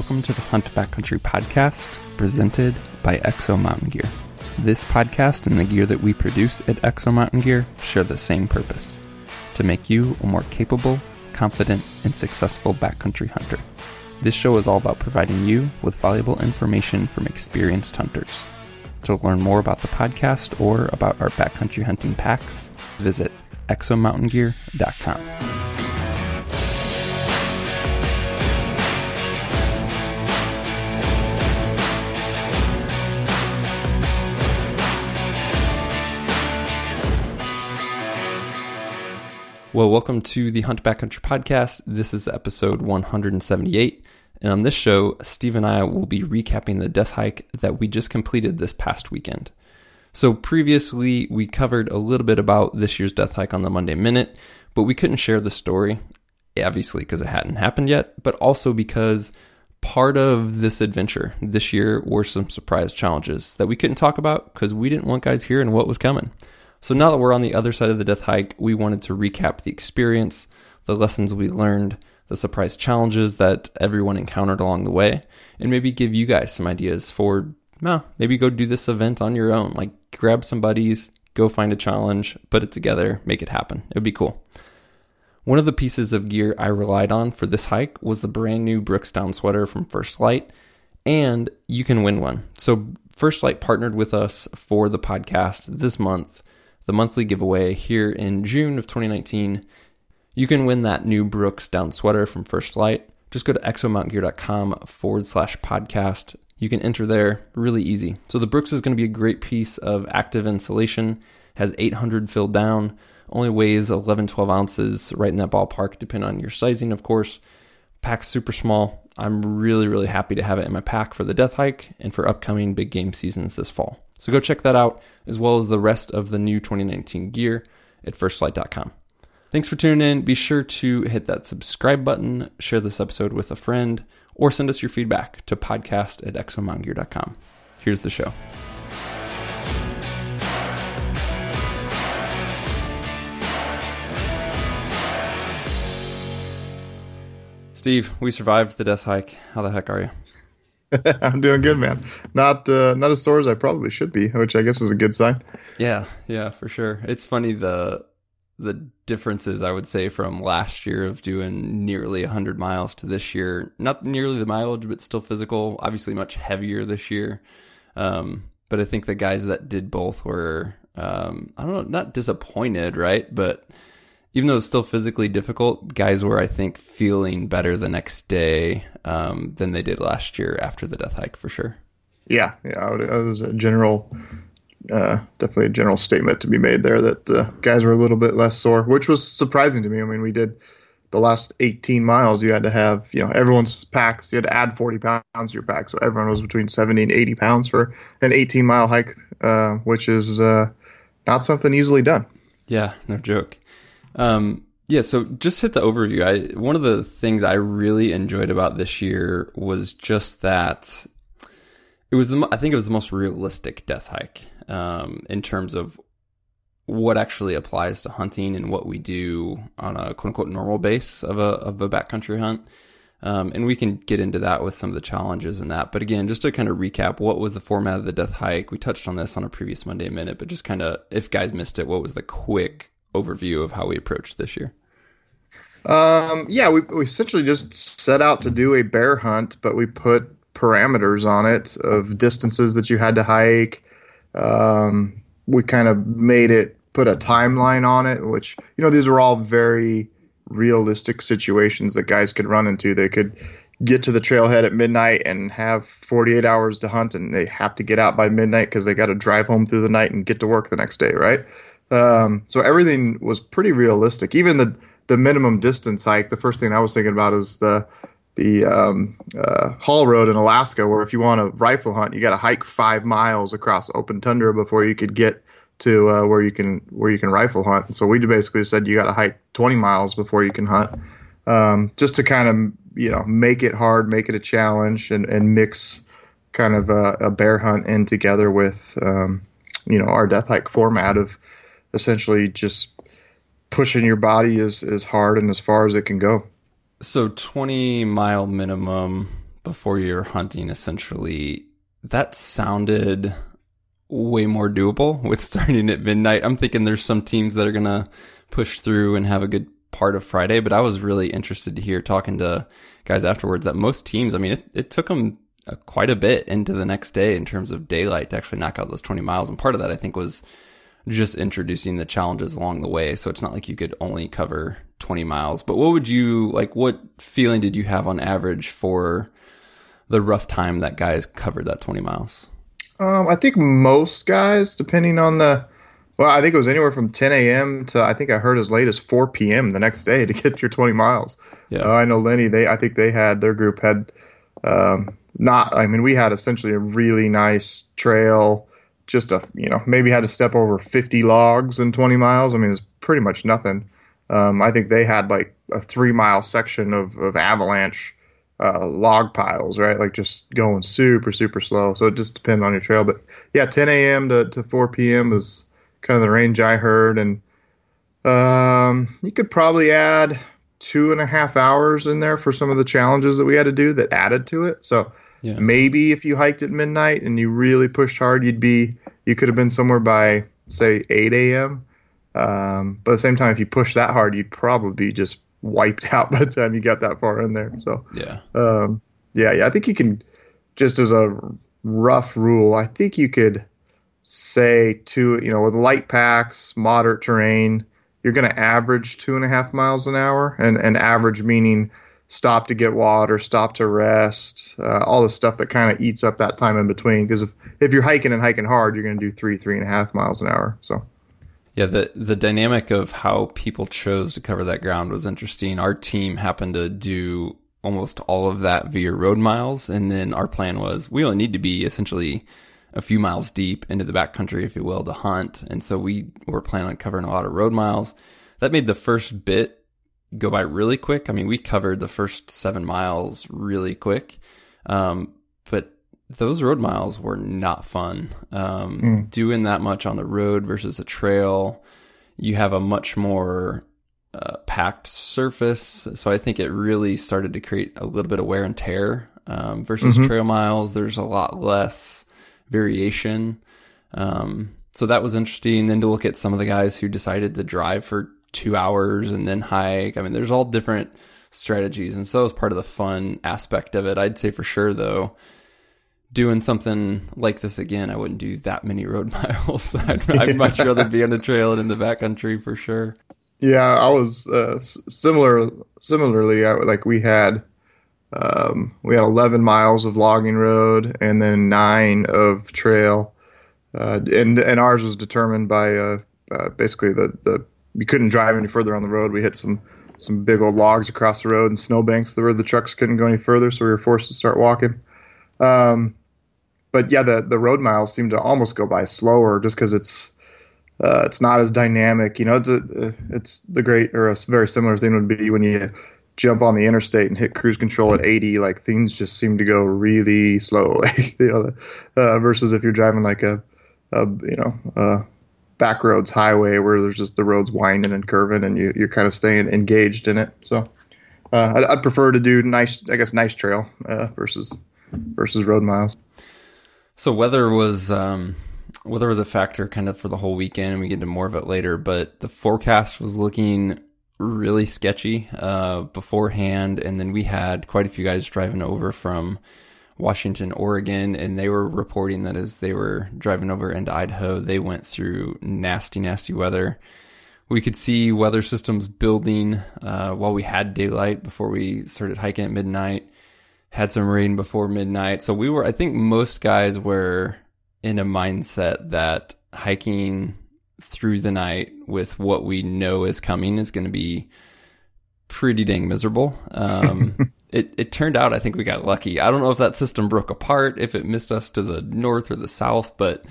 welcome to the Hunt Backcountry podcast presented by Exo Mountain Gear. This podcast and the gear that we produce at Exo Mountain Gear share the same purpose to make you a more capable, confident, and successful backcountry hunter. This show is all about providing you with valuable information from experienced hunters. To learn more about the podcast or about our backcountry hunting packs, visit exomountaingear.com. Well, welcome to the Hunt Backcountry podcast. This is episode 178. And on this show, Steve and I will be recapping the death hike that we just completed this past weekend. So, previously, we covered a little bit about this year's death hike on the Monday Minute, but we couldn't share the story, obviously, because it hadn't happened yet, but also because part of this adventure this year were some surprise challenges that we couldn't talk about because we didn't want guys hearing what was coming. So now that we're on the other side of the death hike, we wanted to recap the experience, the lessons we learned, the surprise challenges that everyone encountered along the way, and maybe give you guys some ideas for well, maybe go do this event on your own. Like grab some buddies, go find a challenge, put it together, make it happen. It would be cool. One of the pieces of gear I relied on for this hike was the brand new Brooks down sweater from First Lite, and you can win one. So First Lite partnered with us for the podcast this month the monthly giveaway here in June of 2019. You can win that new Brooks down sweater from First Lite. Just go to exomountgear.com forward slash podcast. You can enter there really easy. So the Brooks is going to be a great piece of active insulation, has 800 filled down, only weighs 11, 12 ounces, right in that ballpark, depending on your sizing, of course. Pack's super small. I'm really, really happy to have it in my pack for the death hike and for upcoming big game seasons this fall. So go check that out, as well as the rest of the new 2019 gear at firstlite.com. Thanks for tuning in. Be sure to hit that subscribe button, share this episode with a friend, or send us your feedback to podcast at exomountaingear.com. Here's the show. Steve, we survived the death hike. How the heck are you? I'm doing good, man. Not uh, not as sore as I probably should be, which I guess is a good sign. Yeah, yeah, for sure. It's funny the the differences I would say from last year of doing nearly 100 miles to this year. Not nearly the mileage, but still physical. Obviously, much heavier this year. Um, but I think the guys that did both were um, I don't know, not disappointed, right? But even though it's still physically difficult, guys were, I think, feeling better the next day um, than they did last year after the death hike for sure. Yeah, yeah, it was a general, uh, definitely a general statement to be made there that uh, guys were a little bit less sore, which was surprising to me. I mean, we did the last 18 miles, you had to have, you know, everyone's packs, you had to add 40 pounds to your pack. So everyone was between 70 and 80 pounds for an 18 mile hike, uh, which is uh, not something easily done. Yeah, no joke. Um, yeah, so just hit the overview. I one of the things I really enjoyed about this year was just that it was the I think it was the most realistic death hike um, in terms of what actually applies to hunting and what we do on a quote unquote normal base of a of a backcountry hunt. Um, and we can get into that with some of the challenges and that. But again, just to kind of recap, what was the format of the death hike? We touched on this on a previous Monday Minute, but just kind of, if guys missed it, what was the quick overview of how we approached this year? Um, yeah, we, we essentially just set out to do a bear hunt, but we put parameters on it of distances that you had to hike. Um, we kind of made it put a timeline on it, which you know these are all very realistic situations that guys could run into. They could get to the trailhead at midnight and have 48 hours to hunt, and they have to get out by midnight because they got to drive home through the night and get to work the next day, right? Um, so everything was pretty realistic. Even the the minimum distance hike. The first thing I was thinking about is the the um, uh, haul road in Alaska, where if you want to rifle hunt, you got to hike five miles across open tundra before you could get to uh, where you can where you can rifle hunt. And so we basically said you got to hike 20 miles before you can hunt, um, just to kind of you know make it hard, make it a challenge, and, and mix kind of a, a bear hunt in together with um, you know our death hike format of essentially just pushing your body as, as hard and as far as it can go. So 20 mile minimum, before you're hunting, essentially, that sounded way more doable with starting at midnight. I'm thinking there's some teams that are going to push through and have a good part of Friday, but I was really interested to hear talking to guys afterwards that most teams, I mean, it, it took them uh, quite a bit into the next day in terms of daylight to actually knock out those 20 miles. And part of that, I think, was just introducing the challenges along the way. So it's not like you could only cover 20 miles. But what would you like? What feeling did you have on average for the rough time that guys covered that 20 miles? Um, I think most guys, depending on the, well, I think it was anywhere from 10 a.m. to I think I heard as late as 4 p.m. the next day to get your 20 miles. Yeah, uh, I know Lenny. They, I think they had their group had, um, not. I mean, we had essentially a really nice trail. Just a, you know, maybe had to step over 50 logs in 20 miles. I mean, it's pretty much nothing. Um, I think they had like a three mile section of, of avalanche uh, log piles, right? Like just going super, super slow. So it just depends on your trail. But yeah, 10 a.m. to, to 4 p.m. was kind of the range I heard. And um, you could probably add two and a half hours in there for some of the challenges that we had to do that added to it. So yeah. maybe if you hiked at midnight and you really pushed hard, you'd be, you could have been somewhere by, say, 8 a.m. Um, but at the same time, if you push that hard, you'd probably be just wiped out by the time you got that far in there. So yeah, um, yeah, yeah. I think you can just as a rough rule. I think you could say two. You know, with light packs, moderate terrain, you're going to average two and a half miles an hour, and and average meaning stop to get water, stop to rest, uh, all the stuff that kind of eats up that time in between. Because if if you're hiking and hiking hard, you're going to do three three and a half miles an hour. So. Yeah, the the dynamic of how people chose to cover that ground was interesting. Our team happened to do almost all of that via road miles, and then our plan was we only need to be essentially a few miles deep into the backcountry, if you will, to hunt. And so we were planning on covering a lot of road miles. That made the first bit go by really quick. I mean, we covered the first seven miles really quick. Um, but those road miles were not fun. Um, mm. Doing that much on the road versus a trail, you have a much more uh, packed surface. So I think it really started to create a little bit of wear and tear um, versus mm-hmm. trail miles. There's a lot less variation. Um, so that was interesting. Then to look at some of the guys who decided to drive for two hours and then hike. I mean, there's all different strategies. And so that was part of the fun aspect of it. I'd say for sure, though, doing something like this again, I wouldn't do that many road miles. I'd, I'd much rather be on the trail and in the backcountry for sure. Yeah, I was uh, similar. Similarly, I, like we had um, we had 11 miles of logging road and then nine of trail, uh, and and ours was determined by uh, uh, basically the the we couldn't drive any further on the road. We hit some some big old logs across the road and snowbanks where the trucks couldn't go any further, so we were forced to start walking. Um, but yeah, the the road miles seem to almost go by slower just because it's uh, it's not as dynamic. You know, it's a, it's the great or a very similar thing would be when you jump on the interstate and hit cruise control at 80. Like things just seem to go really slow. you know, uh, versus if you're driving like a, a you know a back roads highway where there's just the roads winding and curving and you you're kind of staying engaged in it. So. Uh, I'd, I'd, prefer to do nice, I guess, nice trail uh, versus versus road miles. So weather was um, weather was a factor kind of for the whole weekend, and we get into more of it later. But the forecast was looking really sketchy uh, beforehand, and then we had quite a few guys driving over from Washington, Oregon, and they were reporting that as they were driving over into Idaho, they went through nasty, nasty weather. We could see weather systems building uh, while we had daylight before we started hiking at midnight had some rain before midnight. So we were, I think most guys were in a mindset that hiking through the night with what we know is coming is going to be pretty dang miserable. Um, it, it turned out, I think we got lucky. I don't know if that system broke apart, if it missed us to the north or the south, but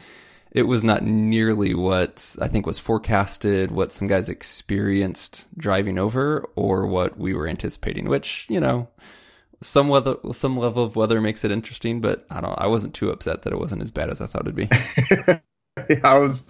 it was not nearly what I think was forecasted, what some guys experienced driving over, or what we were anticipating, which, you know, some weather, some level of weather makes it interesting, but I don't. I wasn't too upset that it wasn't as bad as I thought it'd be. yeah, I was.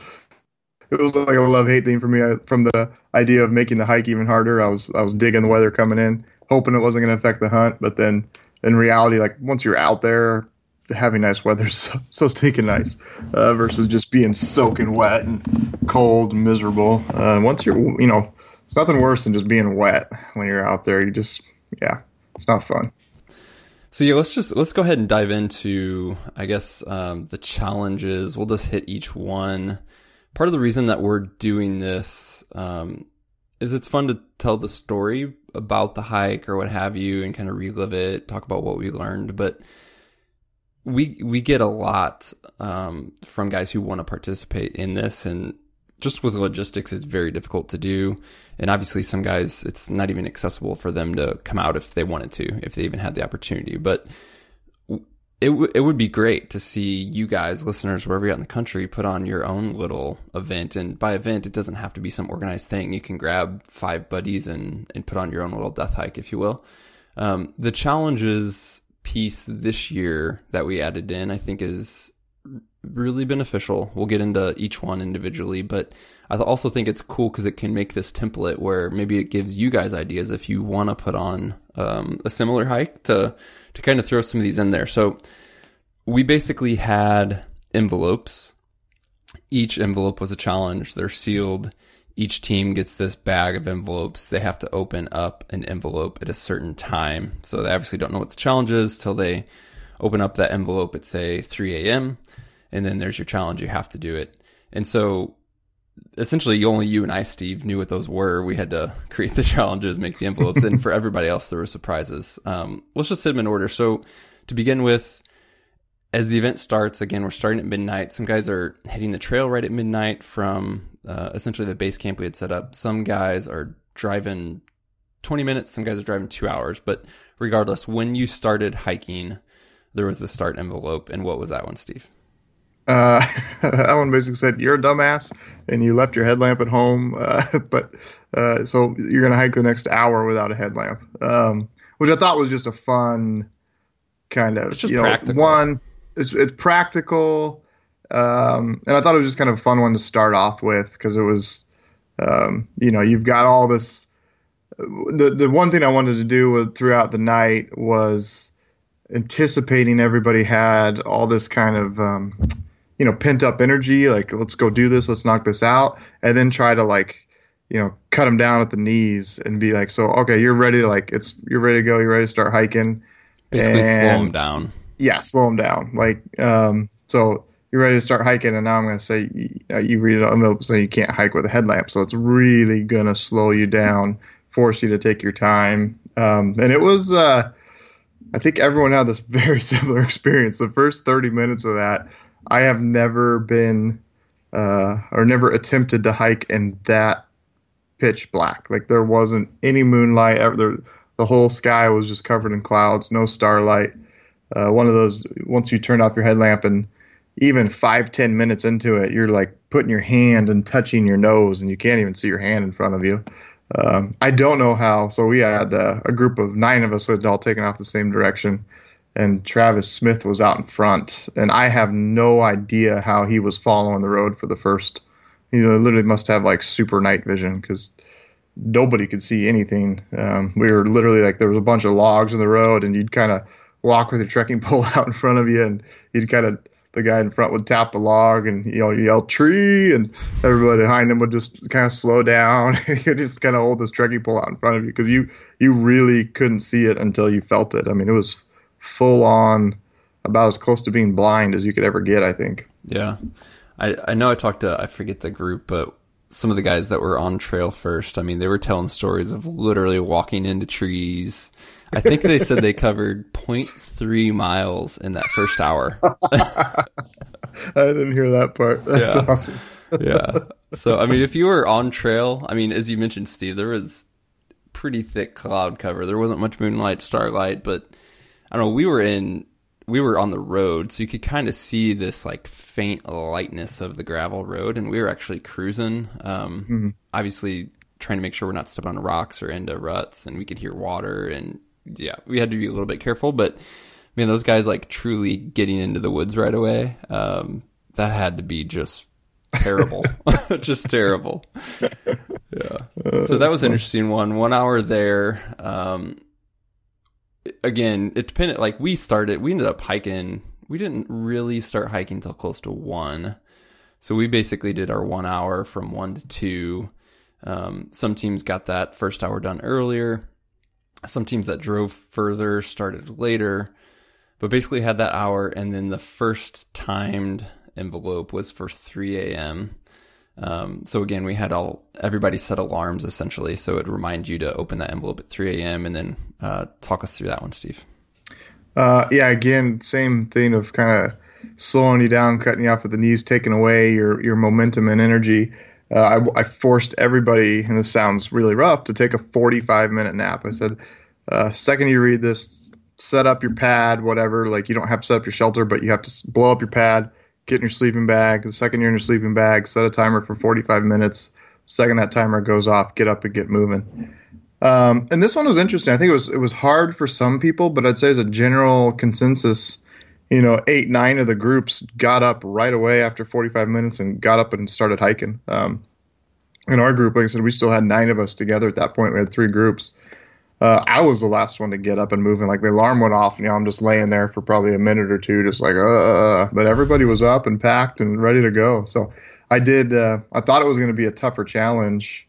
It was like a love hate thing for me. I, from the idea of making the hike even harder, I was I was digging the weather coming in, hoping it wasn't going to affect the hunt. But then in reality, like once you're out there, having nice weather so, so stinking nice uh, versus just being soaking wet and cold and miserable. Uh, once you're, you know, it's nothing worse than just being wet when you're out there. You just, yeah, it's not fun. So yeah, let's just let's go ahead and dive into, I guess, um, the challenges. We'll just hit each one. Part of the reason that we're doing this um, is it's fun to tell the story about the hike or what have you, and kind of relive it, talk about what we learned. But we we get a lot um, from guys who want to participate in this, and just with logistics, it's very difficult to do. And obviously, some guys, it's not even accessible for them to come out if they wanted to, if they even had the opportunity. But it, w- it would be great to see you guys, listeners, wherever you're in the country, put on your own little event. And by event, it doesn't have to be some organized thing. You can grab five buddies and, and put on your own little death hike, if you will. Um, the challenges piece this year that we added in, I think, is really beneficial. We'll get into each one individually, but I also think it's cool because it can make this template where maybe it gives you guys ideas if you want to put on um, a similar hike to to kind of throw some of these in there. So we basically had envelopes. Each envelope was a challenge. They're sealed. Each team gets this bag of envelopes. They have to open up an envelope at a certain time. So they obviously don't know what the challenge is till they open up that envelope at say 3 a.m and then there's your challenge. You have to do it. And so essentially only you and I, Steve, knew what those were. We had to create the challenges, make the envelopes, and for everybody else, there were surprises. Um, let's just hit them in order. So to begin with, as the event starts, again, we're starting at midnight. Some guys are hitting the trail right at midnight from uh, essentially the base camp we had set up. Some guys are driving 20 minutes. Some guys are driving two hours. But regardless, when you started hiking, there was the start envelope. And what was that one, Steve? Uh, Ellen basically said, "You're a dumbass, and you left your headlamp at home." Uh, but uh, so you're gonna hike the next hour without a headlamp, um, which I thought was just a fun kind of. It's just you know, practical. One, it's it's practical, um, and I thought it was just kind of a fun one to start off with because it was, um, you know, you've got all this. The the one thing I wanted to do with, throughout the night was anticipating everybody had all this kind of um, you know pent up energy like let's go do this let's knock this out and then try to like you know cut them down at the knees and be like so okay you're ready to like it's you're ready to go you're ready to start hiking. Basically and, slow them down. Yeah slow them down. Like um so you're ready to start hiking and now i'm going to say you, you read it on so you can't hike with a headlamp so it's really going to slow you down force you to take your time. Um and it was uh i think everyone had this very similar experience. The first 30 minutes of that I have never been uh, or never attempted to hike in that pitch black. Like there wasn't any moonlight. Ever, there, the whole sky was just covered in clouds, no starlight. Uh, one of those once you turn off your headlamp and even five ten minutes into it, you're like putting your hand and touching your nose, and you can't even see your hand in front of you. Um, I don't know how. So we had uh, a group of nine of us that had all taken off the same direction and Travis Smith was out in front, and I have no idea how he was following the road for the first. You know, literally must have like super night vision because nobody could see anything. Um, we were literally like there was a bunch of logs in the road, and you'd kind of walk with your trekking pole out in front of you, and you'd kind of the guy in front would tap the log and you know yell tree, and everybody behind him would just kind of slow down. you just kind of hold this trekking pole out in front of you because you you really couldn't see it until you felt it. I mean, it was full on about as close to being blind as you could ever get, I think. Yeah. I, I know I talked to, I forget the group, but some of the guys that were on trail first, I mean, they were telling stories of literally walking into trees. I think they said they covered 0.3 miles in that first hour. I didn't hear that part. That's Yeah. awesome. yeah. So, I mean, if you were on trail, I mean, as you mentioned, Steve, there was pretty thick cloud cover. There wasn't much moonlight, starlight, but I don't know. We were in, we were on the road, so you could kind of see this like faint lightness of the gravel road, and we were actually cruising. Um, Obviously, trying to make sure we're not stepping on rocks or into ruts, and we could hear water, and yeah, we had to be a little bit careful. But man, those guys like truly getting into the woods right away. Um, that had to be just terrible, just terrible. Yeah. So that was an interesting one. One hour there. Um, again, it depended. Like we started, we ended up hiking. We didn't really start hiking till close to one. So we basically did our one hour from one to two. Um, some teams got that first hour done earlier. Some teams that drove further started later, but basically had that hour. And then the first timed envelope was for 3 a.m. Um, so again, we had all everybody set alarms essentially, so it remind you to open that envelope at 3 a.m. and then uh, talk us through that one, Steve. Uh, yeah, again, same thing of kind of slowing you down, cutting you off at the knees, taking away your your momentum and energy. Uh, I, I, forced everybody, and this sounds really rough, to take a 45 minute nap. I said, uh, second you read this, set up your pad, whatever. Like you don't have to set up your shelter, but you have to blow up your pad, get in your sleeping bag. The second you're in your sleeping bag, set a timer for 45 minutes. Second that timer goes off, get up and get moving. Um, and this one was interesting. I think it was it was hard for some people, but I'd say as a general consensus, you know, eight nine of the groups got up right away after 45 minutes and got up and started hiking. Um, in our group, like I said, we still had nine of us together at that point. We had three groups. Uh, I was the last one to get up and moving. Like the alarm went off, and you know, I'm just laying there for probably a minute or two, just like, uh, but everybody was up and packed and ready to go. So I did. Uh, I thought it was going to be a tougher challenge,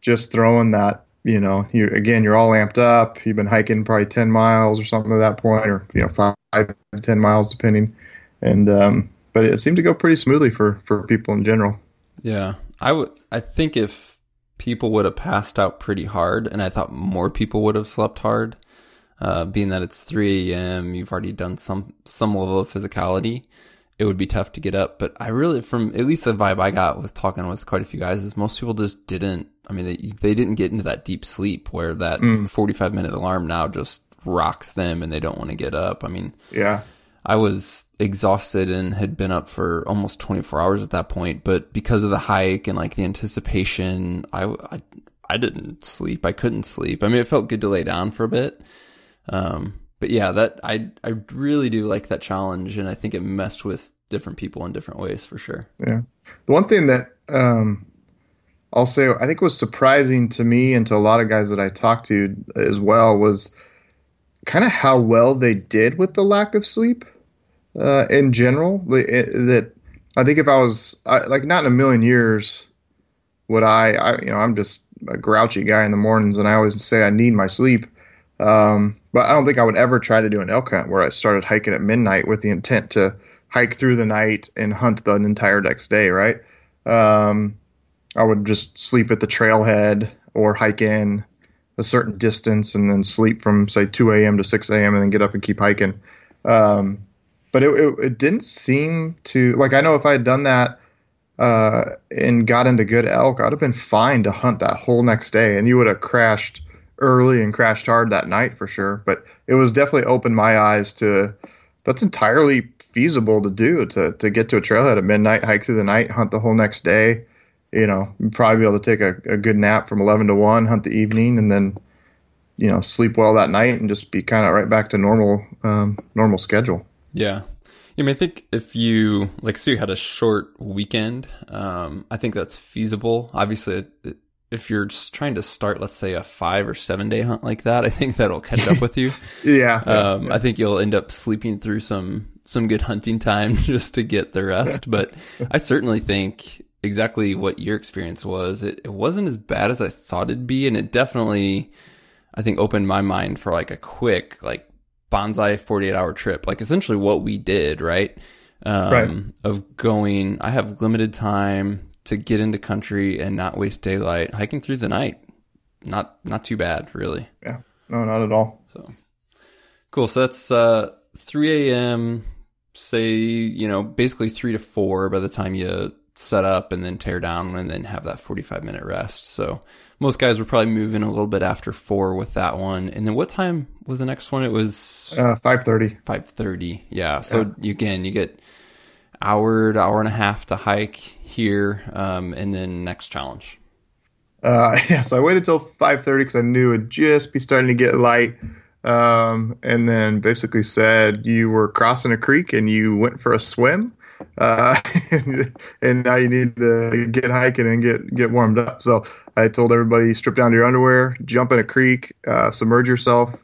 just throwing that. You know, you again, you're all amped up. You've been hiking probably 10 miles or something at that point, or you know, five to 10 miles depending. And um, but it seemed to go pretty smoothly for for people in general. Yeah, I would. I think if people would have passed out pretty hard, and I thought more people would have slept hard. Uh, being that it's 3 a.m., you've already done some some level of physicality. It would be tough to get up, but I really, from at least the vibe I got with talking with quite a few guys, is most people just didn't. I mean, they, they didn't get into that deep sleep where that mm. 45 minute alarm now just rocks them and they don't want to get up. I mean, yeah, I was exhausted and had been up for almost 24 hours at that point. But because of the hike and like the anticipation, I, I, I didn't sleep. I couldn't sleep. I mean, it felt good to lay down for a bit. Um, but yeah, that I, I really do like that challenge. And I think it messed with different people in different ways for sure. Yeah. The one thing that, um, I'll say I think was surprising to me and to a lot of guys that I talked to as well was kind of how well they did with the lack of sleep uh, in general. That I think if I was I, like not in a million years would I, I, you know I'm just a grouchy guy in the mornings and I always say I need my sleep. Um, but I don't think I would ever try to do an elk hunt where I started hiking at midnight with the intent to hike through the night and hunt the entire next day. Right. Um, I would just sleep at the trailhead or hike in a certain distance and then sleep from say 2 a.m. to 6 a.m. and then get up and keep hiking. Um, but it, it, it, didn't seem to like I know if I had done that uh, and got into good elk, I'd have been fine to hunt that whole next day, and you would have crashed early and crashed hard that night for sure. But it was definitely opened my eyes to that's entirely feasible to do to to get to a trailhead at midnight, hike through the night, hunt the whole next day. You know, probably be able to take a, a good nap from eleven to one, hunt the evening, and then you know sleep well that night and just be kind of right back to normal um, normal schedule. Yeah. I mean, I think if you like, so you had a short weekend, um, I think that's feasible. Obviously, if you're just trying to start, let's say, a five or seven day hunt like that, I think that'll catch up with you. yeah, um, yeah, I think you'll end up sleeping through some some good hunting time just to get the rest. but I certainly think exactly what your experience was. It, it wasn't as bad as I thought it'd be, and it definitely, I think, opened my mind for like a quick like bonsai 48 hour trip, like essentially what we did, right? Um, right. Of going, I have limited time to get into country and not waste daylight, hiking through the night. Not, not too bad, really. Yeah. No, not at all. So cool. So that's, uh, 3 a.m., say, you know, basically three to four by the time you set up and then tear down and then have that 45 minute rest. So most guys were probably moving a little bit after four with that one. And then what time was the next one? It was uh, 5:30. 5:30. Yeah. So yeah. again, you get hour to hour and a half to hike here, um, and then next challenge. Uh, yeah. So I waited till 5:30 because I knew it'd just be starting to get light. Um, and then basically said you were crossing a creek and you went for a swim uh, and, now you need to get hiking and get get warmed up. So I told everybody strip down to your underwear, jump in a creek, uh, submerge yourself,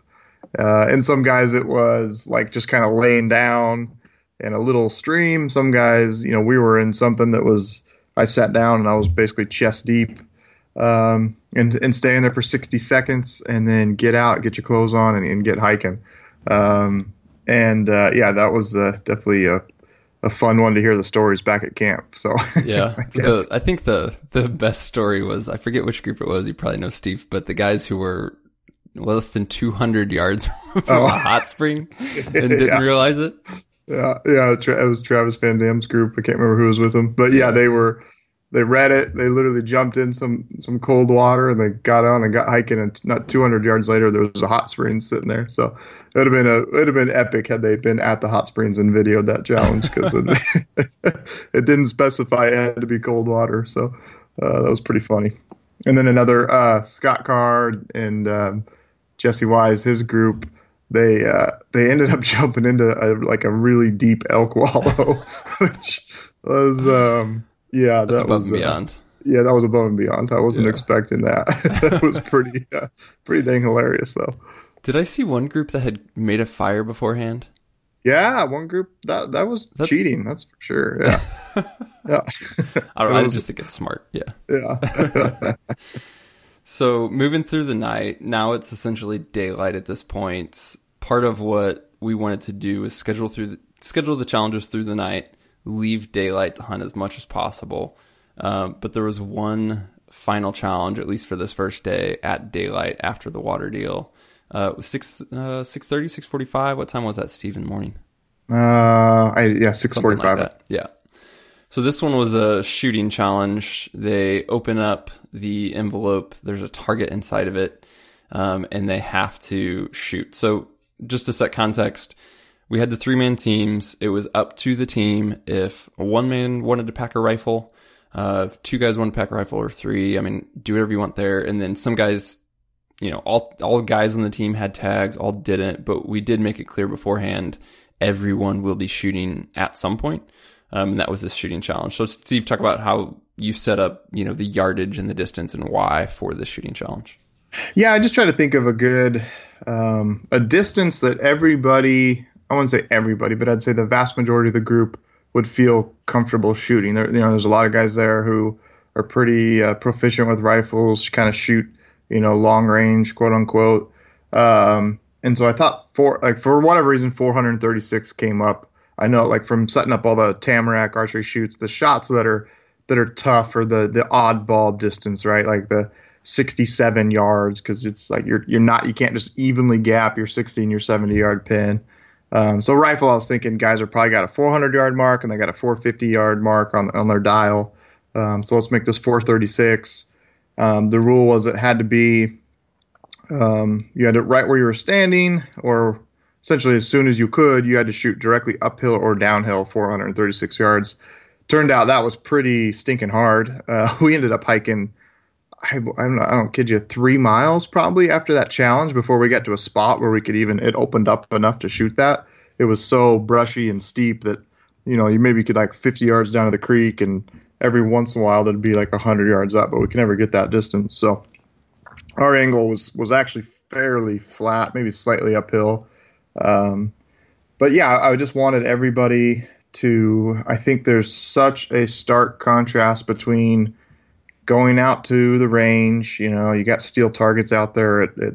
Uh, and some guys it was like just kind of laying down in a little stream. Some guys, you know, we were in something that was I sat down and I was basically chest deep, um, and and staying there for 60 seconds and then get out, get your clothes on, and, and get hiking. Um, and uh, yeah, that was uh, definitely a a fun one to hear the stories back at camp. So yeah, I, the, I think the the best story was I forget which group it was. You probably know Steve, but the guys who were less than 200 yards from oh. a hot spring and didn't yeah. realize it. Yeah, yeah, it was Travis Van Dam's group. I can't remember who was with him, but yeah, they were they read it. They literally jumped in some some cold water and they got on and got hiking. And not 200 yards later, there was a hot spring sitting there. So it would have been a it would have been epic had they been at the hot springs and videoed that challenge because it, it, didn't specify it had to be cold water. So uh, that was pretty funny. And then another uh, Scott Card and um, Jesse Wise, his group. They uh, they ended up jumping into a, like a really deep elk wallow, which was um, yeah, That's that was and beyond. Uh, yeah, that was above and beyond. I wasn't yeah. expecting that. that was pretty, uh, pretty dang hilarious, though. Did I see one group that had made a fire beforehand? Yeah, one group that that was that's... cheating. That's for sure. Yeah, yeah. I, I just think it's smart. Yeah, yeah. so moving through the night, now it's essentially daylight at this point. Part of what we wanted to do is schedule through the, schedule the challenges through the night leave daylight to hunt as much as possible. Um, but there was one final challenge, at least for this first day, at daylight after the water deal. Uh, it was six uh, six thirty, six forty five. What time was that, Stephen? Morning. Uh, I yeah, six forty five. Like yeah. So this one was a shooting challenge. They open up the envelope. There's a target inside of it, um, and they have to shoot. So just to set context, we had the three man teams. It was up to the team if one man wanted to pack a rifle, uh, two guys wanted to pack a rifle, or three. I mean, do whatever you want there. And then some guys, you know, all all guys on the team had tags, all didn't, but we did make it clear beforehand everyone will be shooting at some point. Um, and that was this shooting challenge. So, Steve, talk about how you set up, you know, the yardage and the distance and why for the shooting challenge. Yeah, I just try to think of a good um, a distance that everybody I wouldn't say everybody, but I'd say the vast majority of the group would feel comfortable shooting. There, you know, there's a lot of guys there who are pretty uh, proficient with rifles, kind of shoot, you know, long range, quote unquote. Um, and so I thought for like for whatever reason, 436 came up. I know like from setting up all the Tamarack archery shoots, the shots that are that are tough or the the oddball distance, right? Like the 67 yards because it's like you're you're not you can't just evenly gap your 60 and your 70 yard pin. Um, so rifle, I was thinking guys are probably got a 400 yard mark and they got a 450 yard mark on on their dial. Um, so let's make this 436. Um, the rule was it had to be um, you had it right where you were standing, or essentially as soon as you could, you had to shoot directly uphill or downhill 436 yards. Turned out that was pretty stinking hard. Uh, we ended up hiking. I, I, don't, I don't kid you, three miles probably after that challenge before we got to a spot where we could even, it opened up enough to shoot that. It was so brushy and steep that, you know, you maybe could like 50 yards down to the creek and every once in a while there'd be like 100 yards up, but we can never get that distance. So our angle was, was actually fairly flat, maybe slightly uphill. Um, but yeah, I just wanted everybody to, I think there's such a stark contrast between, going out to the range. You know, you got steel targets out there at, at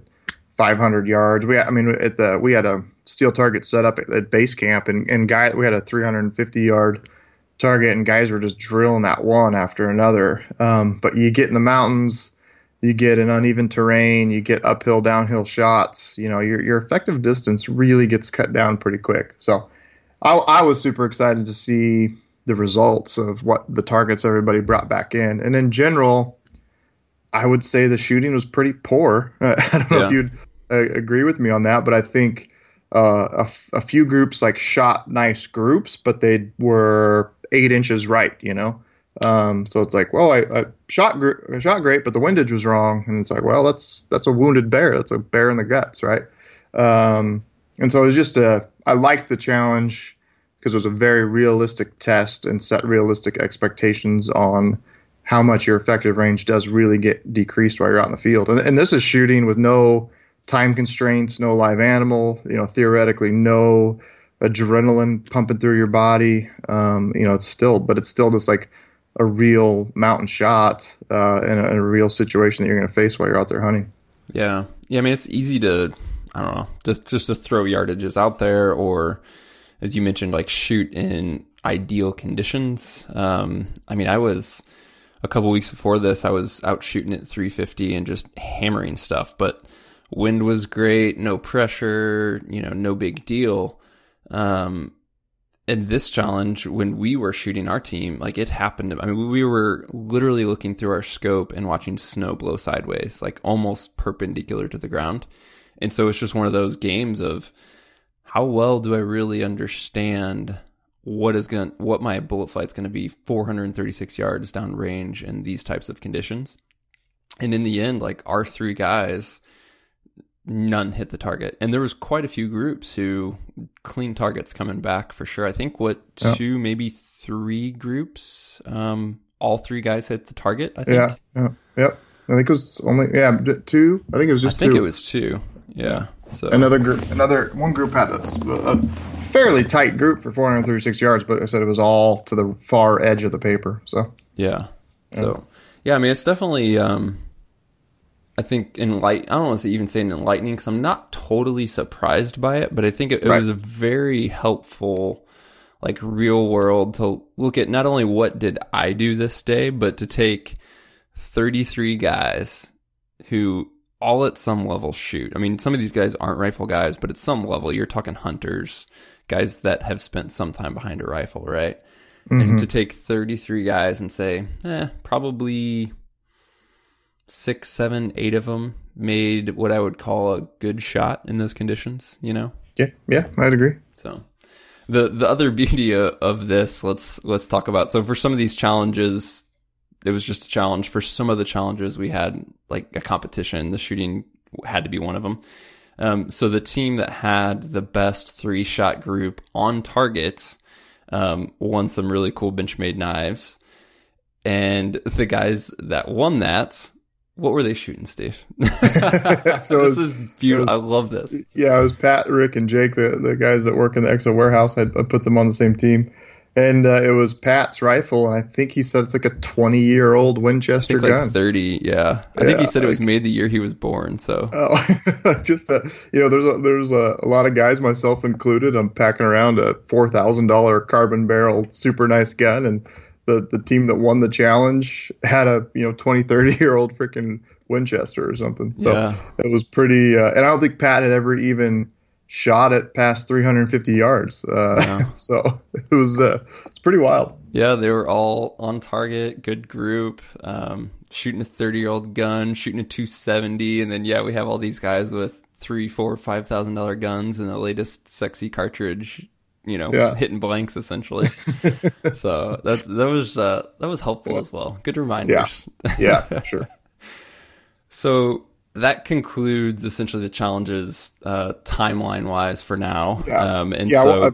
500 yards. We, I mean, at the we had a steel target set up at, at base camp, and and guy we had a 350 yard target, and guys were just drilling that one after another. Um, but you get in the mountains, you get an uneven terrain, you get uphill, downhill shots. You know, your your effective distance really gets cut down pretty quick. So, I, I was super excited to see the results of what the targets everybody brought back in. And in general, I would say the shooting was pretty poor. I don't know yeah. if you'd uh, agree with me on that, but I think uh, a, f- a few groups like shot nice groups, but they were eight inches right, you know. Um, so it's like, well, I, I shot gr- I shot great, but the windage was wrong, and it's like, well, that's that's a wounded bear. That's a bear in the guts, right? Um, and so it was just a I liked the challenge because it was a very realistic test and set realistic expectations on how much your effective range does really get decreased while you're out in the field. And, and this is shooting with no time constraints, no live animal, you know, theoretically no adrenaline pumping through your body. Um, you know, it's still, but it's still just like a real mountain shot uh, in, a, in a real situation that you're going to face while you're out there hunting. Yeah, yeah. I mean, it's easy to, I don't know, just just to throw yardages out there, or as you mentioned, like shoot in ideal conditions. Um, I mean, I was a couple weeks before this, I was out shooting at 350 and just hammering stuff, but wind was great, no pressure, you know, no big deal. Um, and this challenge, when we were shooting our team, like it happened. I mean, we were literally looking through our scope and watching snow blow sideways, like almost perpendicular to the ground. And so it's just one of those games of how well do I really understand what is going what my bullet flight's going to be 436 yards down range in these types of conditions. And in the end, like our three guys, none hit the target. And there was quite a few groups who clean targets coming back for sure. I think what two, maybe three groups, um, all three guys hit the target. I think. Yeah. yeah. Yep. I think it was only yeah two. I think it was just. I think two. it was two. Yeah. So another group, another one group had a, a fairly tight group for 436 yards, but I said it was all to the far edge of the paper. So yeah. So yeah, I mean it's definitely. Um, I think enlight. I don't want to even say in enlightening because I'm not totally surprised by it, but I think it, it Right. was a very helpful, like real world to look at not only what did I do this day, but to take 33 guys who all at some level shoot. I mean, some of these guys aren't rifle guys, but at some level, you're talking hunters, guys that have spent some time behind a rifle, right? And to take 33 guys and say, eh, probably six, seven, eight of them made what I would call a good shot in those conditions, you know? yeah, yeah, I'd agree. So the the other beauty of this, let's let's talk about. So for some of these challenges, it was just a challenge. For some of the challenges, we had like a competition. The shooting had to be one of them. Um, so the team that had the best three shot group on target um, won some really cool benchmade knives. And the guys that won that, what were they shooting, Steve? So this was- is beautiful. it I love this. Yeah, it was Pat, Rick, and Jake, the, the guys that work in the Exo warehouse. I, I put them on the same team. And uh, it was Pat's rifle, and I think he said it's like a 20 year old Winchester like gun. 30, yeah. I think he Yeah, said it was made the year he was born, so. Oh, just uh, you know, there's a, there's a, a lot of guys, myself included. I'm packing around a four thousand dollar carbon barrel, super nice gun, and the the team that won the challenge had a you know 20, 30 year old freaking Winchester or something. So Yeah. it was pretty. Uh, and I don't think Pat had ever even shot it past 350 yards. Uh, Wow. so it was uh, it's pretty wild. Yeah, they were all on target, good group, um, shooting a 30 year old gun, shooting a 270. And then, yeah, we have all these guys with three, four, five thousand dollar guns and the latest sexy cartridge, you know, Yeah. hitting blanks essentially. so that, that was, uh, that was helpful as well. Good reminders. Yeah, for sure. So that concludes essentially the challenges, uh, timeline wise for now. Yeah. Um, and Yeah, so, well, I-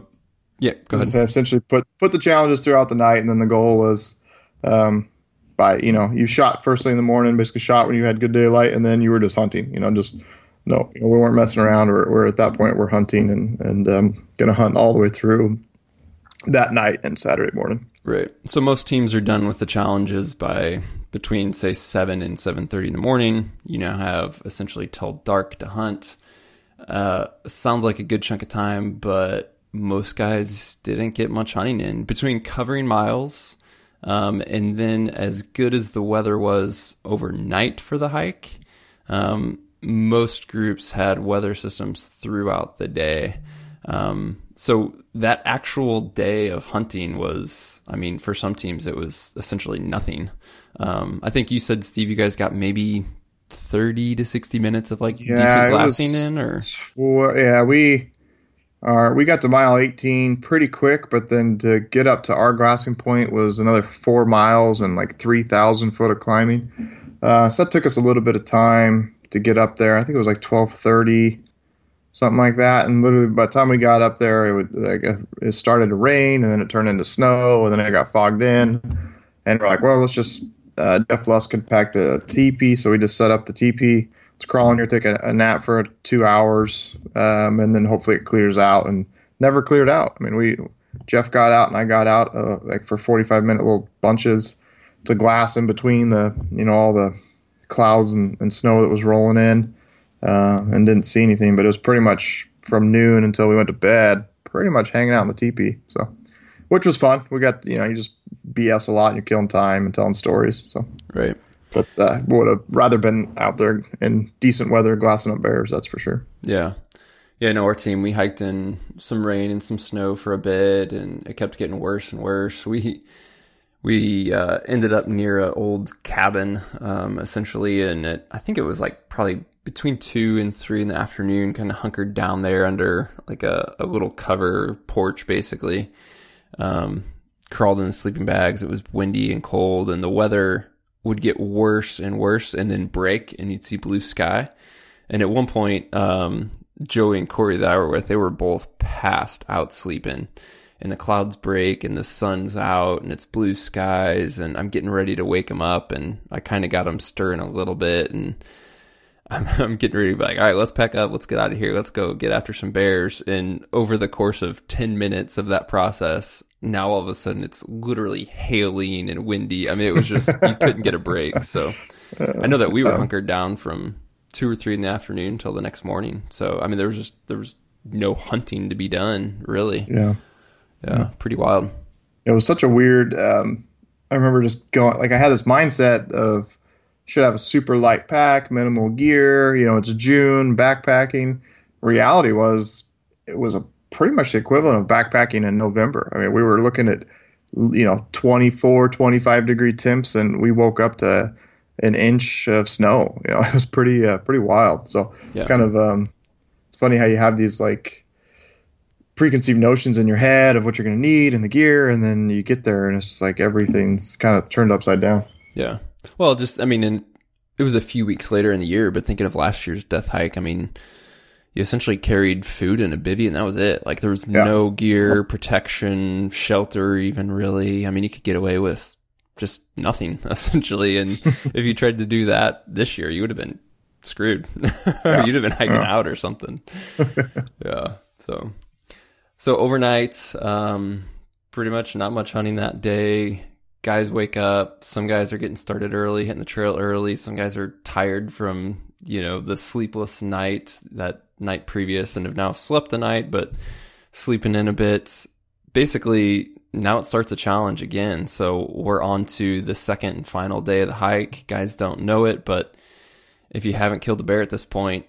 yeah, go ahead. essentially put put the challenges throughout the night, and then the goal was, um, by you know, you shot first thing in the morning, basically shot when you had good daylight, and then you were just hunting. You know, just no, you know, we weren't messing around. We're, we're at that point, we're hunting and and um, gonna hunt all the way through that night and Saturday morning. Right. So most teams are done with the challenges by between say seven and seven thirty in the morning. You now have essentially till dark to hunt. Uh, sounds like a good chunk of time, but most guys didn't get much hunting in between covering miles. Um, and then as good as the weather was overnight for the hike, um, most groups had weather systems throughout the day. Um, so that actual day of hunting was, I mean, for some teams, it was essentially nothing. Um, I think you said, Steve, you guys got maybe 30 to 60 minutes of like Yeah, decent glassing was- in or Well, yeah, we are we got to mile 18 pretty quick, but then to get up to our glassing point was another four miles and like 3,000 foot of climbing. Uh, so that took us a little bit of time to get up there. I think it was like 12:30, something like that. And literally, by the time we got up there, it would like uh, it started to rain, and then it turned into snow, and then it got fogged in. And we're like, well, let's just uh, Jeff Lusk could pack a teepee, so we just set up the teepee. let's crawl in here, take a, a nap for two hours, um, and then hopefully it clears out. And never cleared out. I mean, we Jeff got out and I got out uh, like for 45 minute little bunches to glass in between the you know all the clouds and, and snow that was rolling in, uh, and didn't see anything. But it was pretty much from noon until we went to bed, pretty much hanging out in the teepee. So, which was fun. We got you know you just BS a lot and you're killing time and telling stories. So right. But uh, would have rather been out there in decent weather glassing up bears. That's for sure. Yeah. Yeah, no, our team we hiked in some rain and some snow for a bit, and it kept getting worse and worse. We we uh, ended up near an old cabin, um, essentially, and it, I think it was like probably between two and three in the afternoon. Kind of hunkered down there under like a, a little cover porch, basically. Um, crawled in the sleeping bags. It was windy and cold, and the weather would get worse and worse, and then break, and you'd see blue sky. And at one point, um, Joey and Corey that I were with, they were both passed out sleeping. And the clouds break and the sun's out and it's blue skies and I'm getting ready to wake them up and I kind of got them stirring a little bit and I'm, I'm getting ready to be like, all right, let's pack up, let's get out of here, let's go get after some bears. And over the course of 10 minutes of that process, now all of a sudden it's literally hailing and windy. I mean, it was just, you couldn't get a break. So I know that we were hunkered down from two or three in the afternoon until the next morning. So I mean, there was just there was no hunting to be done, really. Yeah, yeah, yeah. pretty wild. It was such a weird. Um, I remember just going like I had this mindset of should have a super light pack, minimal gear. You know, it's June, backpacking. Reality was it was a pretty much the equivalent of backpacking in November. I mean, we were looking at you know 24, 25 degree temps, and we woke up to an inch of snow. You know, it was pretty uh, pretty wild. So yeah. it's kind of um, it's funny how you have these like preconceived notions in your head of what you're going to need and the gear, and then you get there and it's like everything's kind of turned upside down. Yeah. Well, just I mean, and it was a few weeks later in the year, but thinking of last year's death hike, I mean. You essentially carried food and a bivy, and that was it. Like there was yeah. no gear, protection, shelter, even really. I mean, you could get away with just nothing essentially. And if you tried to do that this year, you would have been screwed. Yeah. You'd have been hiking yeah. out or something. yeah. So, so overnight, um, pretty much not much hunting that day. Guys wake up. Some guys are getting started early, hitting the trail early. Some guys are tired from, you know, the sleepless night that night previous and have now slept the night, but sleeping in a bit. Basically, now it starts a challenge again. So we're on to the second and final day of the hike. Guys don't know it, but if you haven't killed a bear at this point,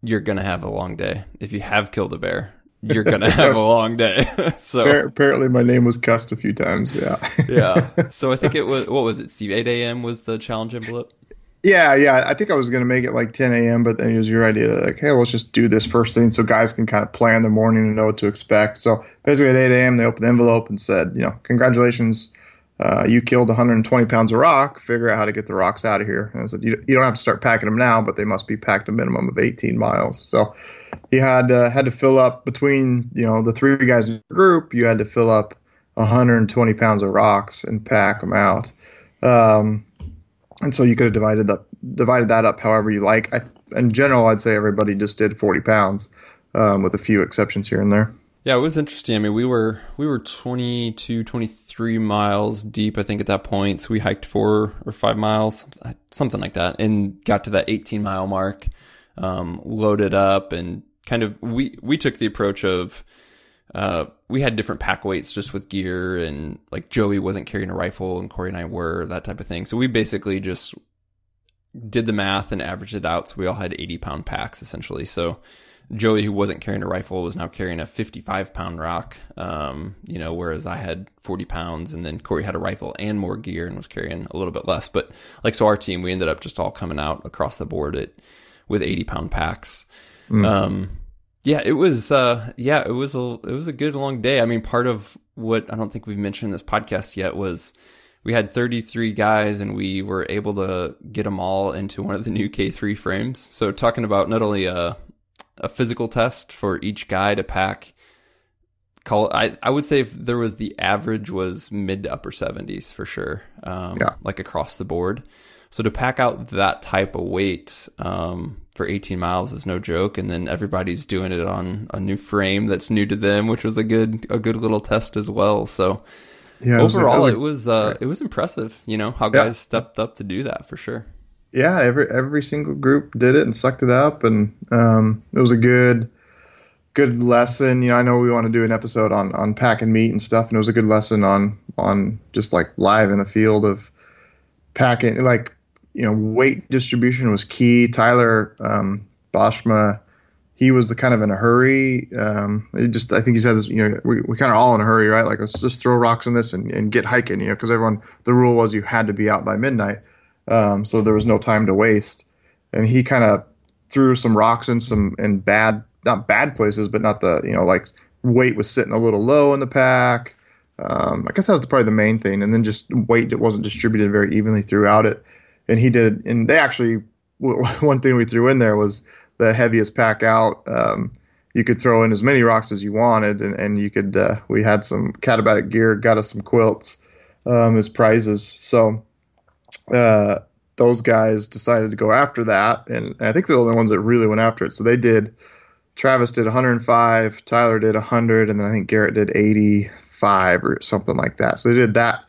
you're going to have a long day. If you have killed a bear, you're going to have a long day. so apparently my name was cussed a few times. Yeah. yeah. So I think it was, what was it, Steve? 8 a.m. was the challenge envelope? Yeah, yeah. I think I was going to make it like 10 a.m., but then it was your idea to like, hey, let's just do this first thing so guys can kind of plan their morning and know what to expect. So basically at 8 a.m., they opened the envelope and said, you know, congratulations, uh, you killed 120 pounds of rock. Figure out how to get the rocks out of here. And I said, you, you don't have to start packing them now, but they must be packed a minimum of 18 miles. So you had uh, had to fill up between you know the three guys in the group. You had to fill up 120 pounds of rocks and pack them out. Um, and so you could have divided that divided that up however you like. I, in general, I'd say everybody just did 40 pounds, um, with a few exceptions here and there. Yeah, it was interesting. I mean, we were we were 22, 23 miles deep, I think, at that point. So we hiked four or five miles, something like that, and got to that 18 mile mark. Um, loaded up and kind of we we took the approach of uh, we had different pack weights just with gear and like Joey wasn't carrying a rifle and Corey and I were that type of thing. So we basically just did the math and averaged it out. So we all had 80 pound packs essentially. So Joey, who wasn't carrying a rifle, was now carrying a 55 pound rock. Um, you know, whereas I had 40 pounds and then Corey had a rifle and more gear and was carrying a little bit less. But like, so our team, we ended up just all coming out across the board at, with 80 pound packs. Mm. Um, yeah, it was. Uh, yeah, it was a it was a good long day. I mean, part of what I don't think we've mentioned in this podcast yet was we had 33 guys and we were able to get them all into one of the new K3 frames. So talking about not only a a physical test for each guy to pack. Call I I would say if there was the average was mid to upper 70s for sure. Um, yeah. like across the board. So to pack out that type of weight um, for 18 miles is no joke, and then everybody's doing it on a new frame that's new to them, which was a good a good little test as well. So yeah, overall, it was, it was, uh, it was impressive. You know how guys yeah. stepped up to do that for sure. Yeah, every every single group did it and sucked it up, and um, it was a good good lesson. You know, I know we want to do an episode on on packing meat and stuff, and it was a good lesson on on just like live in the field of packing. Like you know, weight distribution was key. Tyler um, Boschma, he was the kind of in a hurry. Um, just I think he said this. You know, we we kind of all in a hurry, right? Like let's just throw rocks on this and, and get hiking. You know, because everyone the rule was you had to be out by midnight, um, so there was no time to waste. And he kind of threw some rocks in some in bad not bad places, but not the you know like weight was sitting a little low in the pack. Um, I guess that was probably the main thing, and then just weight that wasn't distributed very evenly throughout it. And he did, and they actually one thing we threw in there was the heaviest pack out. Um, you could throw in as many rocks as you wanted, and, and you could. Uh, we had some Katabatic Gear, got us some quilts um, as prizes. So uh, those guys decided to go after that, and I think they're the only ones that really went after it. So they did Travis did 105, Tyler did 100, and then I think Garrett did 85 or something like that. So they did that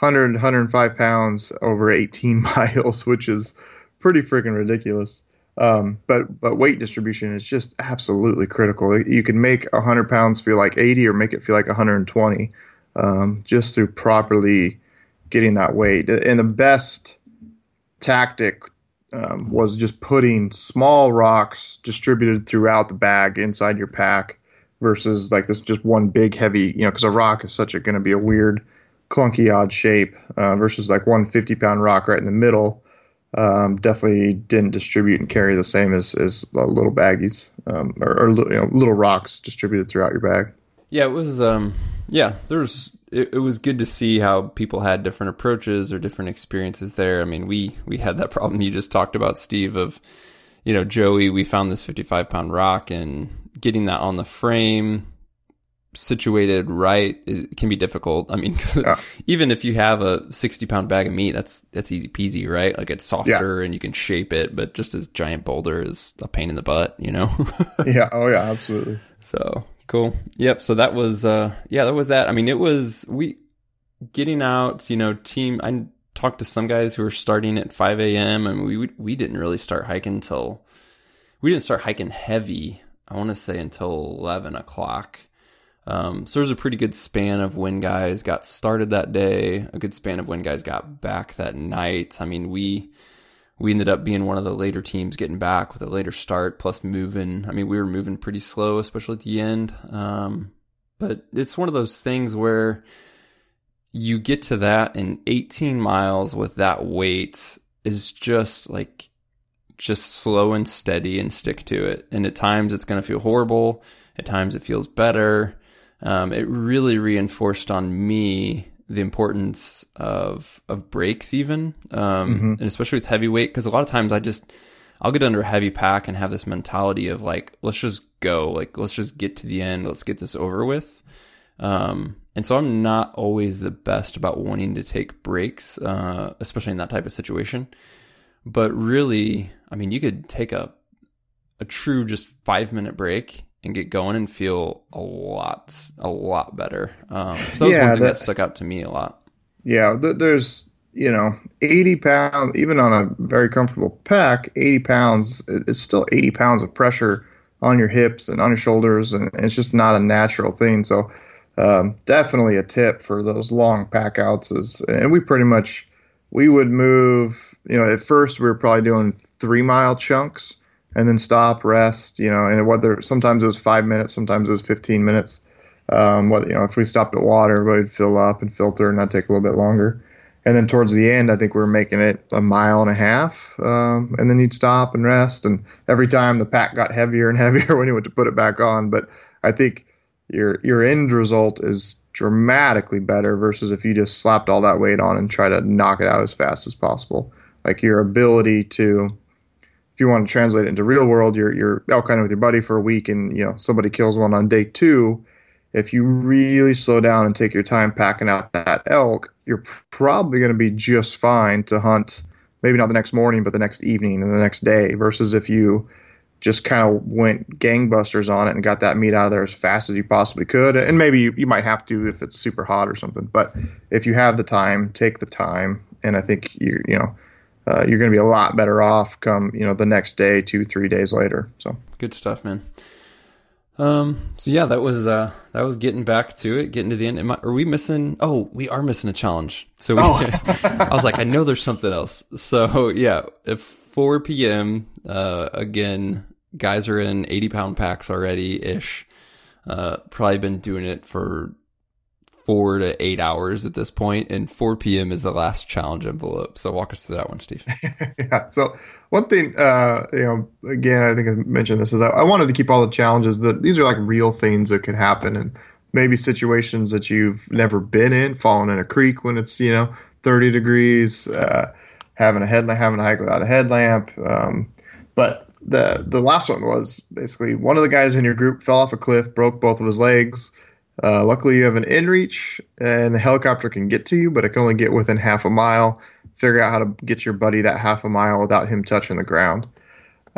100, 105 pounds over 18 miles, which is pretty freaking ridiculous. Um, but but weight distribution is just absolutely critical. You can make 100 pounds feel like 80 or make it feel like 120 um, just through properly getting that weight. And the best tactic um, was just putting small rocks distributed throughout the bag inside your pack versus like this just one big heavy, you know, because a rock is such a going to be a weird, clunky, odd shape uh, versus like one 50 pound rock right in the middle. Um, definitely didn't distribute and carry the same as, as little baggies um, or, or you know, little rocks distributed throughout your bag. Yeah, it was. Um, yeah, there's it, it was good to see how people had different approaches or different experiences there. I mean, we we had that problem you just talked about, Steve, of you know Joey. We found this 55 pound rock and getting that on the frame situated right it can be difficult. I mean, yeah. even if you have a 60 pound bag of meat, that's that's easy peasy, right? Like it's softer yeah. and you can shape it, but just as giant boulder is a pain in the butt, you know? yeah. Oh yeah, absolutely. So Cool. Yep. So that was, uh, yeah, that was that. I mean, it was, we, getting out, you know, team, I talked to some guys who were starting at 5 a.m. and we, we didn't really start hiking until, we didn't start hiking heavy, I want to say until 11 o'clock. Um, so there's a pretty good span of when guys got started that day, a good span of when guys got back that night. I mean, we, we ended up being one of the later teams getting back with a later start, plus moving. I mean, we were moving pretty slow, especially at the end. Um, but it's one of those things where you get to that, and 18 miles with that weight is just like just slow and steady and stick to it. And at times it's going to feel horrible. At times it feels better. Um, it really reinforced on me the importance of of breaks even um, mm-hmm. and especially with heavyweight because a lot of times i just i'll get under a heavy pack and have this mentality of like let's just go like let's just get to the end let's get this over with um, and so i'm not always the best about wanting to take breaks uh, especially in that type of situation but really i mean you could take a a true just five minute break and get going and feel a lot a lot better. Um, so that was yeah, one thing that, that, stuck out to me a lot. Yeah, there's you know 80 pounds even on a very comfortable pack 80 pounds is still 80 pounds of pressure on your hips and on your shoulders and it's just not a natural thing so um, definitely a tip for those long pack outs is and we pretty much we would move you know at first we were probably doing three mile chunks and then stop, rest, you know, and whether sometimes it was five minutes, sometimes it was 15 minutes. Um, what, you know, if we stopped at water, we'd fill up and filter and that'd take a little bit longer. And then towards the end, I think we were making it a mile and a half. Um, and then you'd stop and rest. And every time the pack got heavier and heavier when you went to put it back on. But I think your, your end result is dramatically better versus if you just slapped all that weight on and try to knock it out as fast as possible. Like your ability to, if you want to translate it into real world, you're you're elk hunting with your buddy for a week, and you know somebody kills one on day two. If you really slow down and take your time packing out that elk, you're probably going to be just fine to hunt maybe not the next morning, but the next evening and the next day. Versus if you just kind of went gangbusters on it and got that meat out of there as fast as you possibly could. And maybe you, you might have to if it's super hot or something. But if you have the time, take the time. And I think you you know uh, you're going to be a lot better off come you know the next day, two three days later. So good stuff, man. Um. So yeah, that was uh that was getting back to it, getting to the end. Am I, are we missing? Oh, we are missing a challenge. So we, oh. I was like, I know there's something else. So yeah, at 4 p.m. Uh, again, guys are in 80 pound packs already ish. Uh, probably been doing it for four to eight hours at this point, and 4 p.m. is the last challenge envelope. So walk us through that one, Steve. yeah. So one thing, uh, you know, again, I think I mentioned this is I, I, wanted to keep all the challenges that these are like real things that could happen, and maybe situations that you've never been in, falling in a creek when it's you know 30 degrees, uh, having a headlamp, having a hike without a headlamp. Um, but the the last one was basically one of the guys in your group fell off a cliff, broke both of his legs. Uh, luckily, you have an inReach, and the helicopter can get to you, but it can only get within half a mile. Figure out how to get your buddy that half a mile without him touching the ground.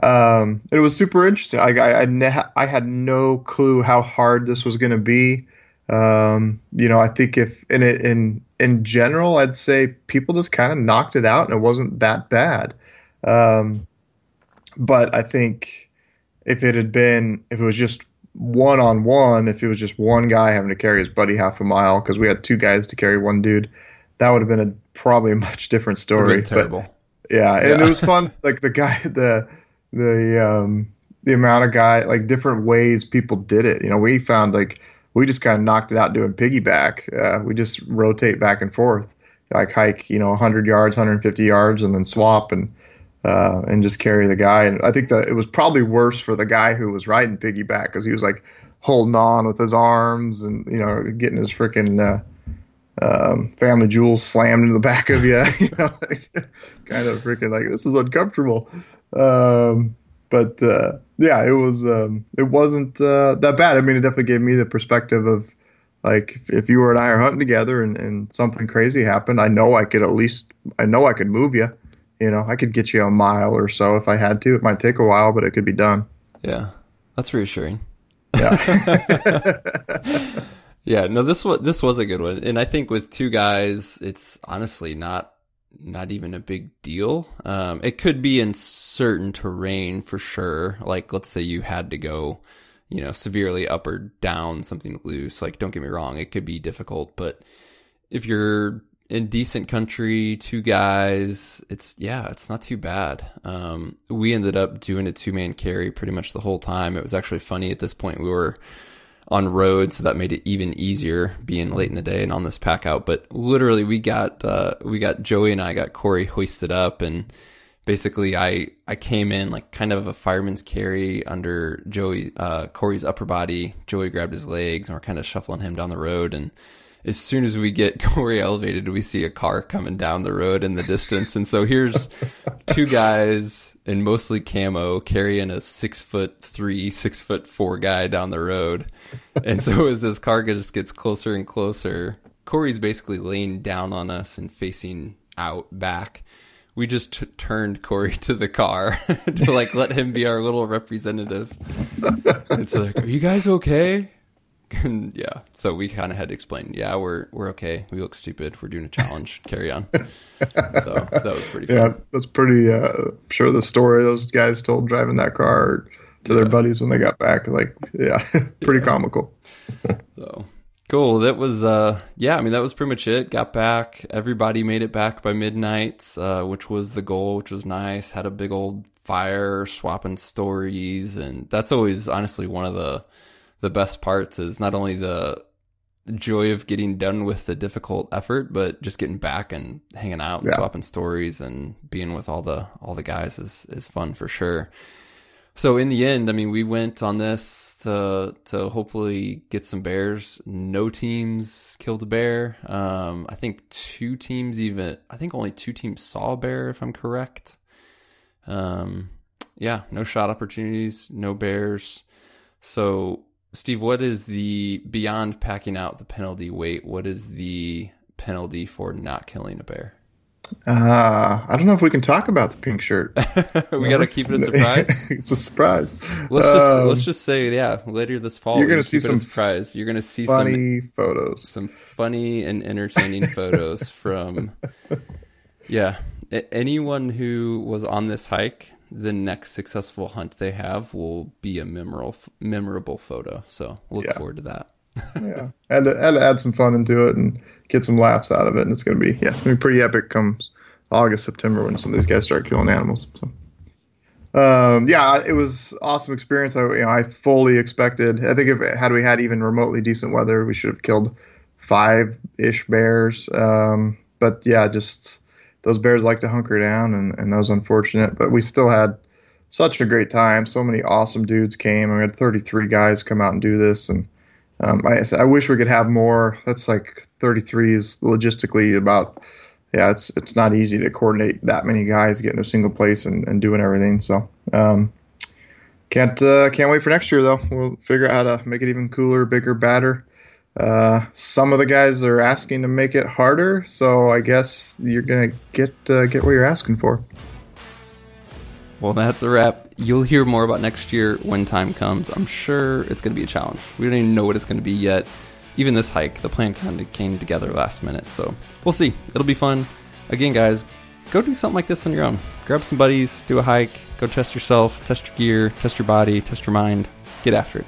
Um, it was super interesting. I I, I, ne- I had no clue how hard this was going to be. Um, you know, I think if in it in in general, I'd say people just kind of knocked it out, and it wasn't that bad. Um, but I think if it had been, if it was just one on one, if it was just one guy having to carry his buddy half a mile, because we had two guys to carry one dude, that would have been a probably a much different story. terrible. But, yeah, and yeah. it was fun. Like the guy, the the um the amount of guy, like different ways people did it. You know, we found like we just kind of knocked it out doing piggyback. Uh, we just rotate back and forth, like hike, you know, 100 yards, 150 yards, and then swap and uh, and just carry the guy. And I think that it was probably worse for the guy who was riding piggyback because he was like holding on with his arms and you know getting his freaking uh, um, family jewels slammed into the back of you. you know, like, kind of freaking like this is uncomfortable. Um, but uh, yeah, it was um, it wasn't uh, that bad. I mean, it definitely gave me the perspective of like if you were and I are hunting together and, and something crazy happened, I know I could at least I know I could move you you know, I could get you a mile or so if I had to. It might take a while, but it could be done. Yeah, that's reassuring. Yeah. yeah. No, this was this was a good one, and I think with two guys, it's honestly not not even a big deal. Um, it could be in certain terrain for sure. Like, let's say you had to go, you know, severely up or down something loose. Like, don't get me wrong, it could be difficult, but if you're in decent country, two guys. It's yeah, it's not too bad. Um, we ended up doing a two man carry pretty much the whole time. It was actually funny at this point. We were on road, so that made it even easier being late in the day and on this pack out. But literally, we got uh, we got Joey and I got Corey hoisted up, and basically, I I came in like kind of a fireman's carry under Joey uh, Corey's upper body. Joey grabbed his legs, and we're kind of shuffling him down the road and as soon as we get Corey elevated, we see a car coming down the road in the distance. And so here's two guys in mostly camo carrying a six foot three, six foot four guy down the road. And so as this car just gets closer and closer, Corey's basically laying down on us and facing out back. We just t- turned Corey to the car to like let him be our little representative. So like, are you guys okay? And yeah, so we kind of had to explain. Yeah, we're we're okay. We look stupid. We're doing a challenge. Carry on. So that was pretty. Fun. Yeah, that's pretty. Uh, sure, the story those guys told driving that car to yeah. their buddies when they got back. Like, yeah, pretty yeah. comical. so cool. That was. uh Yeah, I mean that was pretty much it. Got back. Everybody made it back by midnight, uh, which was the goal, which was nice. Had a big old fire, swapping stories, and that's always honestly one of the the best parts is not only the joy of getting done with the difficult effort, but just getting back and hanging out, and yeah. swapping stories, and being with all the all the guys is is fun for sure. So in the end, I mean, we went on this to to hopefully get some bears. No teams killed a bear. Um, I think two teams even. I think only two teams saw a bear, if I'm correct. Um, yeah, no shot opportunities, no bears. So Steve, what is the beyond packing out the penalty weight? What is the penalty for not killing a bear? Uh, I don't know if we can talk about the pink shirt. we got to keep it a surprise. it's a surprise. Let's just um, let's just say, yeah, later this fall, you're gonna see some surprise. You're gonna see funny some, photos, some funny and entertaining photos from. Yeah, anyone who was on this hike, the next successful hunt they have will be a memorable memorable photo. So look yeah. forward to that. yeah, and to, and to add some fun into it and get some laughs out of it, and it's gonna be yeah, it's gonna be pretty epic. Comes August, September when some of these guys start killing animals. So. Um, yeah, it was awesome experience. I, you know, I fully expected. I think if had we had even remotely decent weather, we should have killed five ish bears. Um, but yeah, just those bears like to hunker down, and, and that was unfortunate. But we still had such a great time. So many awesome dudes came. I had 33 guys come out and do this, and um, I, I wish we could have more. That's like 33 is logistically about. Yeah, it's it's not easy to coordinate that many guys getting a single place and, and doing everything. So um, can't uh, can't wait for next year though. We'll figure out how to make it even cooler, bigger, badder. Uh, some of the guys are asking to make it harder, so I guess you're gonna get uh, get what you're asking for. Well, that's a wrap. You'll hear more about next year when time comes. I'm sure it's to be a challenge. We don't even know what it's to be yet. Even this hike, the plan kind of came together last minute, so we'll see. It'll be fun. Again, guys, go do something like this on your own. Grab some buddies, do a hike, go test yourself, test your gear, test your body, test your mind. Get after it.